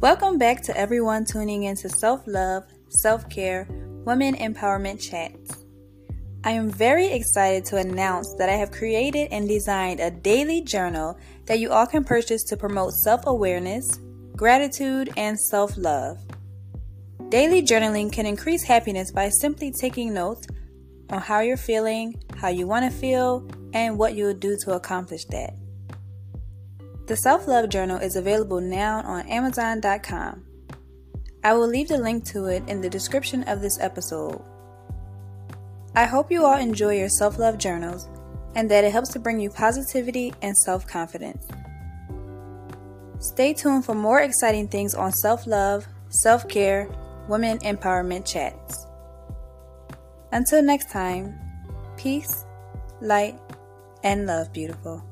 Welcome back to everyone tuning into Self Love, Self Care, Women Empowerment Chats. I am very excited to announce that I have created and designed a daily journal that you all can purchase to promote self awareness, gratitude, and self love. Daily journaling can increase happiness by simply taking notes on how you're feeling, how you want to feel, and what you'll do to accomplish that. The Self Love Journal is available now on Amazon.com. I will leave the link to it in the description of this episode. I hope you all enjoy your self love journals and that it helps to bring you positivity and self confidence. Stay tuned for more exciting things on self love, self care, women empowerment chats. Until next time, peace, light, and love, beautiful.